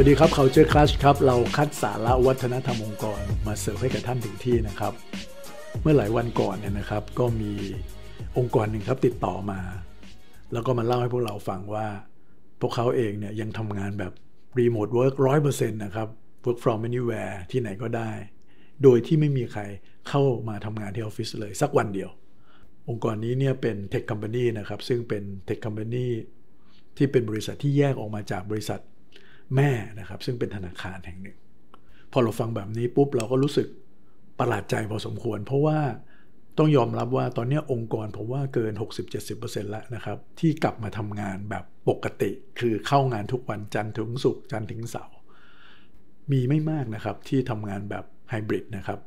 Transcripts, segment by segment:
วัสดีครับ Culture Clash ครับ เราคัดสาระวัฒนธรรมองค์กรมาเสิร์ฟให้กับท่านถึงที่นะครับ เมื่อหลายวันก่อนเนี่ยนะครับ ก็มีองค์กรหนึ่งครับติดต่อมา แล้วก็มาเล่าให้พวกเราฟังว่า พวกเขาเองเนี่ยยังทำงานแบบ remote work 100%นต์นะครับ work from anywhere ที่ไหนก็ได้ โดยที่ไม่มีใครเข้ามาทำงานที่ออฟฟิศเลยสักวันเดียว องค์กรนี้เนี่ยเป็น tech company นะครับซึ่งเป็น tech company ที่เป็นบริษัทที่แยกออกมาจากบริษัท แม่นะครับ ซึ่งเป็นธนาคารแห่งหนึ่ง พอเราฟังแบบนี้ปุ๊บเราก็รู้สึกประหลาดใจพอสมควร เพราะว่าต้องยอมรับว่าตอนนี้องค์กรผมว่าเกิน 60-70%แล้วนะครับ ที่กลับมาทำงานแบบปกติ คือเข้างานทุกวันจันทร์ถึงศุกร์จันทร์ถึงเสาร์มีไม่มากนะครับที่ทำงานแบบไฮบริดนะครับ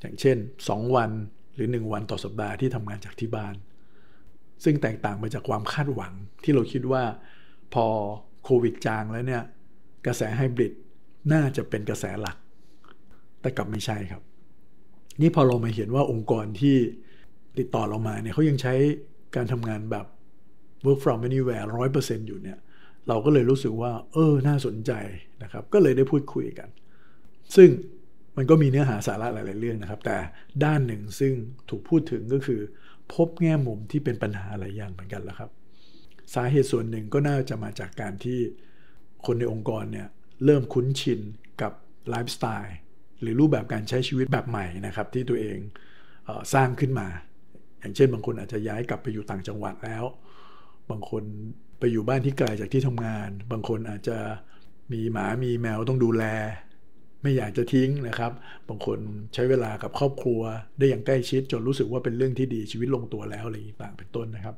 อย่างเช่น 2 วันหรือ 1 วันต่อสัปดาห์ที่ทำงานจากที่บ้าน ซึ่งแตกต่างไปจากความคาดหวังที่เราคิดว่า พอโควิดจางแล้วเนี่ย กระแสไฮบริดน่าจะเป็นกระแสหลัก แต่กลับไม่ใช่ครับ นี่พอเรามาเห็นว่าองค์กรที่ติดต่อเรามาเนี่ยเขายังใช้การทำงานแบบ work from anywhere 100%อยู่เนี่ย เราก็เลยรู้สึกว่า เออ น่าสนใจนะครับ ก็เลยได้พูดคุยกัน ซึ่งมันก็มีเนื้อหาสาระหลาย ๆ เรื่องนะครับ แต่ด้านหนึ่งซึ่งถูกพูดถึงก็คือ พบแง่มุมที่เป็นปัญหาหลายอย่างเหมือนกันแล้วครับ สาเหตุส่วนหนึ่งก็น่าจะมาจากการที่ คนในองค์กรเนี่ยเริ่มคุ้นชินกับไลฟ์สไตล์หรือรูปแบบการใช้ชีวิตแบบใหม่นะครับที่ตัวเองเอสร้างขึ้นมา อย่างเช่นบางคนอาจจะย้ายกลับไปอยู่ต่างจังหวัดแล้ว บางคนไปอยู่บ้านที่ไกลจากที่ทำงาน บางคนอาจจะมีหมามีแมวต้องดูแล ไม่อยากจะทิ้งนะครับ บางคนใช้เวลากับครอบครัว ได้อย่างใกล้ชิดจนรู้สึกว่าเป็นเรื่องที่ดีชีวิตลงตัวแล้วอะไรต่างเป็นต้นนะครับ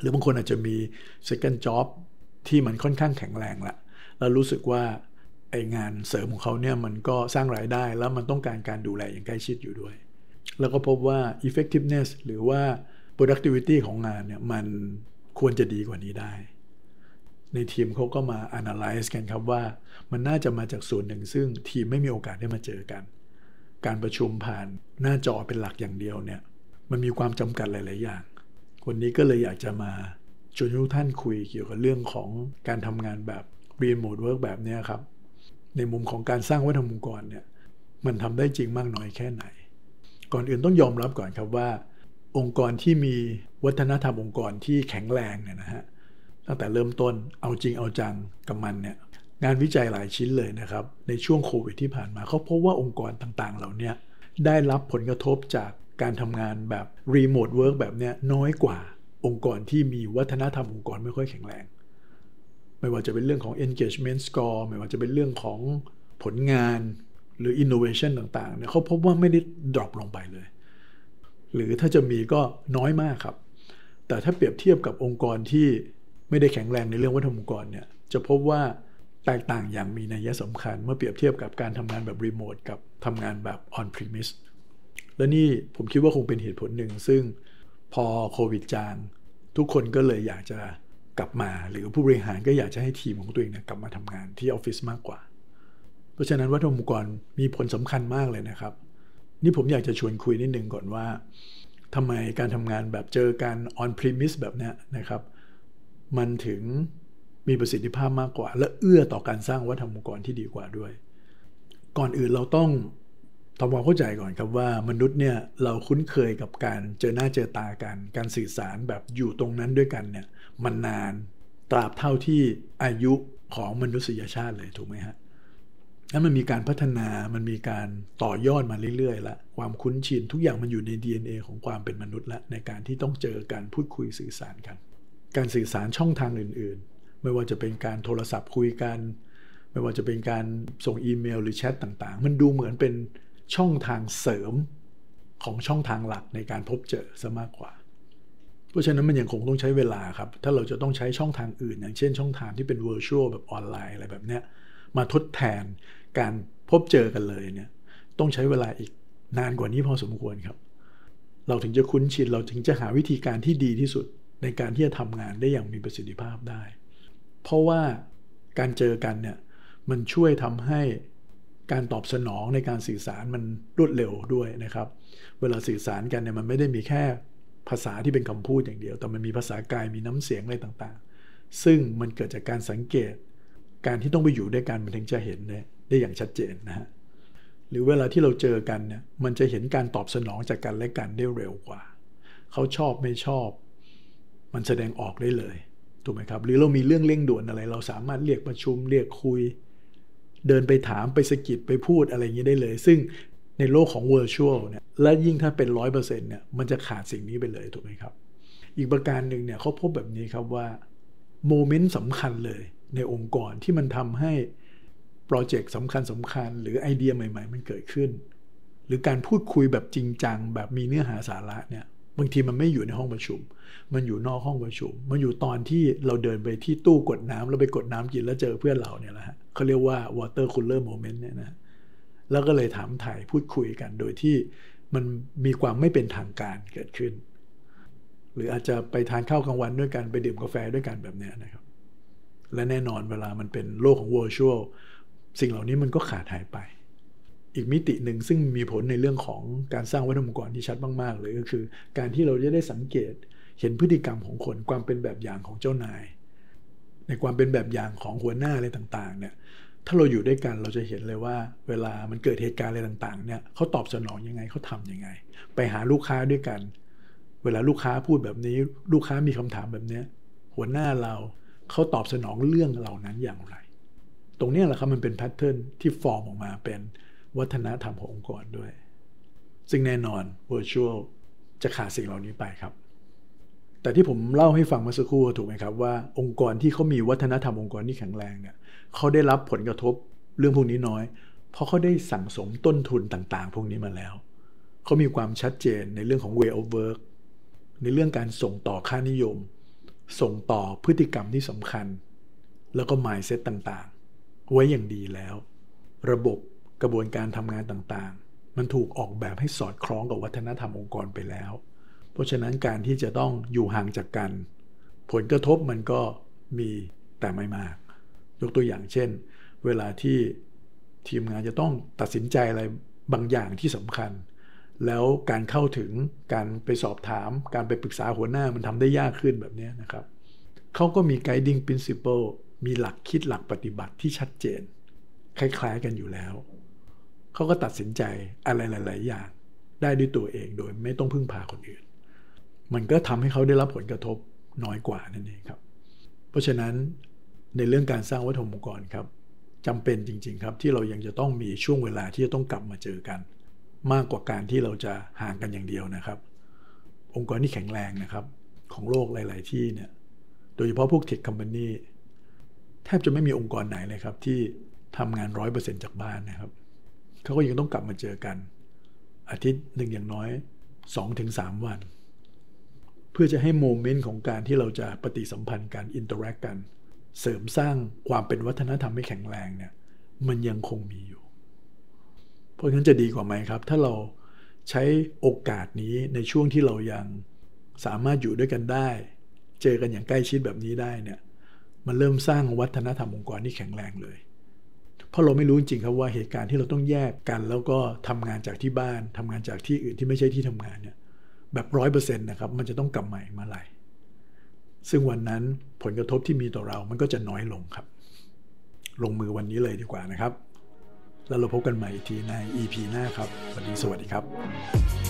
หรือบางคนอาจจะมี second job ที่มันค่อนข้างแข็งแรงละแล้วรู้สึกว่าไองานเสริมของเขาเนี่ยมันก็สร้างรายได้แล้วมันต้องการการดูแลอย่างใกล้ชิดอยู่ด้วย แล้วก็พบว่า effectiveness หรือว่า productivity ของงานเนี่ยมันควรจะดีกว่านี้ได้ ในทีมเขาก็มา analyze กันครับว่า มันน่าจะมาจากส่วนหนึ่ง ซึ่งทีมไม่มีโอกาสได้มาเจอกัน การประชุมผ่านหน้าจอเป็นหลักอย่างเดียวเนี่ยมันมีความจำกัดหลาย ๆ อย่าง คนนี้ก็เลยอยากจะมา ชวนทุกท่านคุยเกี่ยวกับเรื่องของการทำงานแบบ remote work แบบนี้ครับ ในมุมของการสร้างวัฒนธรรมองค์กรเนี่ยมันทำได้จริงมากน้อยแค่ไหน ก่อนอื่นต้องยอมรับก่อนครับว่า องค์กรที่มีวัฒนธรรมองค์กรที่แข็งแรงเนี่ยนะฮะตั้งแต่เริ่มต้นเอาจริงเอาจังกับมันเนี่ยงานวิจัยหลายชิ้นเลยนะครับ ในช่วงโควิดที่ผ่านมาเขาพบว่าองค์กรต่างๆ เหล่านี้ได้รับผลกระทบจากการทำงานแบบ remote work แบบนี้น้อยกว่า องค์กรที่มีวัฒนธรรมองค์กรไม่ค่อยแข็งแรง ไม่ว่าจะเป็นเรื่องของ engagement score ไม่ว่าจะเป็นเรื่องของผลงานหรือ innovation ต่างๆเนี่ยเขาพบว่าไม่ได้ drop ลงไปเลย หรือถ้าจะมีก็น้อยมากครับ แต่ถ้าเปรียบเทียบกับองค์กรที่ไม่ได้แข็งแรงในเรื่องวัฒนธรรมองค์กรเนี่ยจะพบว่าแตกต่างอย่างมีนัยสำคัญ เมื่อเปรียบเทียบกับการทำงานแบบรีโมทกับทำงานแบบ on premise และนี่ผมคิดว่าคงเป็นเหตุผลหนึ่ง ซึ่ง พอโควิดจาง ทุกคนก็เลยอยากจะกลับมา หรือผู้บริหารก็อยากจะให้ทีมของตัวเองเนี่ยกลับมาทำงานที่ออฟฟิศมากกว่า เพราะฉะนั้นวัฒนธรรมองค์กรมีผลสำคัญมากเลยนะครับ นี่ผมอยากจะชวนคุยนิดนึงก่อนว่าทำไมการทำงานแบบเจอการ on premise แบบนี้นะครับ มันถึงมีประสิทธิภาพมากกว่า และเอื้อต่อการสร้างวัฒนธรรมองค์กรที่ดีกว่าด้วย ก่อนอื่นเราต้อง ทำความเข้าใจก่อนครับว่ามนุษย์เนี่ยเราคุ้นเคยกับการเจอหน้าเจอตากัน การสื่อสารแบบอยู่ตรงนั้นด้วยกันเนี่ยมันนานตราบเท่าที่อายุของมนุษยชาติเลยถูกไหมฮะนั้นมันมีการพัฒนา มันมีการต่อยอดมาเรื่อยๆละ ความคุ้นชินทุกอย่างมันอยู่ใน DNA ของความเป็นมนุษย์ละ ในการที่ต้องเจอกันพูดคุยสื่อสารกัน การสื่อสารช่องทางอื่น ๆ ไม่ว่าจะเป็นการโทรศัพท์คุยกัน ไม่ว่าจะเป็นการส่งอีเมล หรือแชทต่างๆ มันดูเหมือนเป็น ช่องทางเสริมของช่องทางหลักในการพบเจอซะมากกว่า เพราะฉะนั้นมันยังคงต้องใช้เวลาครับ ถ้าเราจะต้องใช้ช่องทางอื่น อย่างเช่นช่องทางที่เป็น virtual แบบออนไลน์อะไรแบบเนี้ยมาทดแทนการพบเจอกันเลยเนี่ยต้องใช้เวลาอีกนานกว่านี้พอสมควรครับ เราถึงจะคุ้นชินเราถึงจะหาวิธีการที่ดีที่สุดในการที่จะทำงานได้อย่างมีประสิทธิภาพได้ เพราะว่าการเจอกันเนี่ยมันช่วยทำให้ การตอบสนองในการสื่อสารมันรวดเร็วด้วยนะครับ เวลาสื่อสารกันเนี่ยมันไม่ได้มีแค่ภาษาที่เป็นคำพูดอย่างเดียว แต่มันมีภาษากายมีน้ำเสียงอะไรต่างๆ ซึ่งมันเกิดจากการสังเกต การที่ต้องไปอยู่ด้วยกันมันถึงจะเห็นได้ได้อย่างชัดเจนนะฮะหรือเวลาที่เราเจอกันเนี่ยมันจะเห็นการตอบสนองจากกันและกันได้เร็วกว่า เขาชอบไม่ชอบ มันแสดงออกได้เลยถูกไหมครับ หรือเรามีเรื่องเร่งด่วนอะไร เราสามารถเรียกประชุมเรียกคุย เดินไปถามไปสกิดไปพูดอะไรอย่างนี้ได้เลย ซึ่งในโลกของ virtual เนี่ยและยิ่งถ้าเป็นร้อยเปอร์เซ็นต์เนี่ยมันจะขาดสิ่งนี้ไปเลยถูกไหมครับ อีกประการหนึ่งเนี่ยเขาพบแบบนี้ครับว่าโมเมนต์สำคัญเลยในองค์กรที่มันทำให้โปรเจกต์สำคัญสำคัญหรือไอเดียใหม่ ๆ มันเกิดขึ้น หรือการพูดคุยแบบจริงจังแบบมีเนื้อหาสาระเนี่ย บางทีมันไม่อยู่ในห้องประชุม มันอยู่นอกห้องประชุม มันอยู่ตอนที่เราเดินไปที่ตู้กดน้ำแล้วไปกดน้ำกินแล้วเจอเพื่อนเราเนี่ยแหละฮะเขาเรียกว่า water cooler moment เนี่ยนะแล้วก็เลยถามถ่ายพูดคุยกันโดยที่มันมีความไม่เป็นทางการเกิดขึ้น หรืออาจจะไปทานข้าวกลางวันด้วยกันไปดื่มกาแฟด้วยกันแบบนี้นะครับ และแน่นอนเวลามันเป็นโลกของ virtual สิ่งเหล่านี้มันก็ขาดหายไป อีกมิติหนึ่งซึ่งมีผลในเรื่องของการสร้างวัฒนธรรมองค์กรที่ชัดมาก ๆ เลยก็คือ การที่เราจะได้สังเกตเห็นพฤติกรรมของคนความเป็นแบบอย่างของเจ้านาย ในความเป็นแบบอย่างของหัวหน้าอะไรต่างๆเนี่ยถ้าเราอยู่ด้วยกันเราจะเห็นเลยว่า เวลามันเกิดเหตุการณ์อะไรต่างๆเนี่ยเขาตอบสนองยังไงเขาทำยังไง ไปหาลูกค้าด้วยกัน เวลาลูกค้าพูดแบบนี้ ลูกค้ามีคำถามแบบเนี้ยหัวหน้าเราเขาตอบสนองเรื่องเหล่านั้นอย่างไร ตรงนี้แหละครับมันเป็นแพทเทิร์นที่ฟอร์มออกมาเป็น วัฒนธรรมขององค์กรด้วย ซึ่งแน่นอน virtual จะขาดสิ่งเหล่านี้ไปครับ แต่ที่ผมเล่าให้ฟังเมื่อสักครู่ถูกไหมครับว่าองค์กรที่เขามีวัฒนธรรมองค์กรที่แข็งแรงเนี่ยเขาได้รับผลกระทบเรื่องพวกนี้น้อย เพราะเขาได้สั่งสมต้นทุนต่างๆ พวกนี้มาแล้ว เขามีความชัดเจนในเรื่องของ way of work ในเรื่องการส่งต่อค่านิยม ส่งต่อพฤติกรรมที่สำคัญ แล้วก็ mindset ต่างๆ ไว้อย่างดีแล้ว ระบบ กระบวนการทำงานต่างๆ มันถูกออกแบบให้สอดคล้องกับวัฒนธรรมองค์กรไปแล้ว เพราะฉะนั้นการที่จะต้องอยู่ห่างจากกัน ผลกระทบมันก็มีแต่ไม่มาก ยกตัวอย่างเช่น เวลาที่ทีมงานจะต้องตัดสินใจอะไรบางอย่างที่สำคัญ แล้วการเข้าถึงการไปสอบถาม การไปปรึกษาหัวหน้ามันทำได้ยากขึ้นแบบนี้นะครับเขาก็มี guiding principle มีหลักคิดหลักปฏิบัติที่ชัดเจน คล้ายๆกันอยู่แล้ว เขาก็ตัดสินใจอะไรหลาย ๆ อย่าง ได้ด้วยตัวเองโดยไม่ต้องพึ่งพาคนอื่น มันก็ทำให้เขาได้รับผลกระทบน้อยกว่านั่นเองครับ เพราะฉะนั้นในเรื่องการสร้างวัฒนธรรมองค์กรครับจำเป็นจริง ๆ ครับ ที่เรายังจะต้องมีช่วงเวลาที่จะต้องกลับมาเจอกัน มากกว่าการที่เราจะห่างกันอย่างเดียวนะครับ องค์กรที่แข็งแรงนะครับ ของโลกหลาย ๆ ที่เนี่ยโดยเฉพาะพวกเทคคอมพานีแทบจะไม่มีองค์กรไหนเลยครับที่ทำงานร้อยเปอร์เซ็นจากบ้านนะครับ เขาก็ยังต้องกลับมาเจอกัน อาทิตย์หนึ่งอย่างน้อย 2-3 วัน เพื่อจะให้ moment ของการที่เราจะปฏิสัมพันธ์กัน interact กัน เสริมสร้างความเป็นวัฒนธรรมให้แข็งแรงเนี่ยมันยังคงมีอยู่ เพราะฉะนั้นจะดีกว่าไหมครับ ถ้าเราใช้โอกาสนี้ในช่วงที่เรายังสามารถอยู่ด้วยกันได้ เจอกันอย่างใกล้ชิดแบบนี้ได้เนี่ยมันเริ่มสร้างวัฒนธรรมองค์กรที่แข็งแรงเลย เพราะเราไม่รู้จริงครับว่าเหตุการณ์ที่เราต้องแยกกัน แล้วก็ทำงานจากที่บ้านทำงานจากที่อื่นที่ไม่ใช่ที่ทำงานเนี่ยแบบร้อยเปอร์เซ็นต์นะครับมันจะต้องกลับใหม่มาไหร่ซึ่งวันนั้นผลกระทบที่มีต่อเรามันก็จะน้อยลงครับ ลงมือวันนี้เลยดีกว่านะครับ แล้วเราพบกันใหม่อีกทีใน EP หน้าครับ วันนี้สวัสดีครับ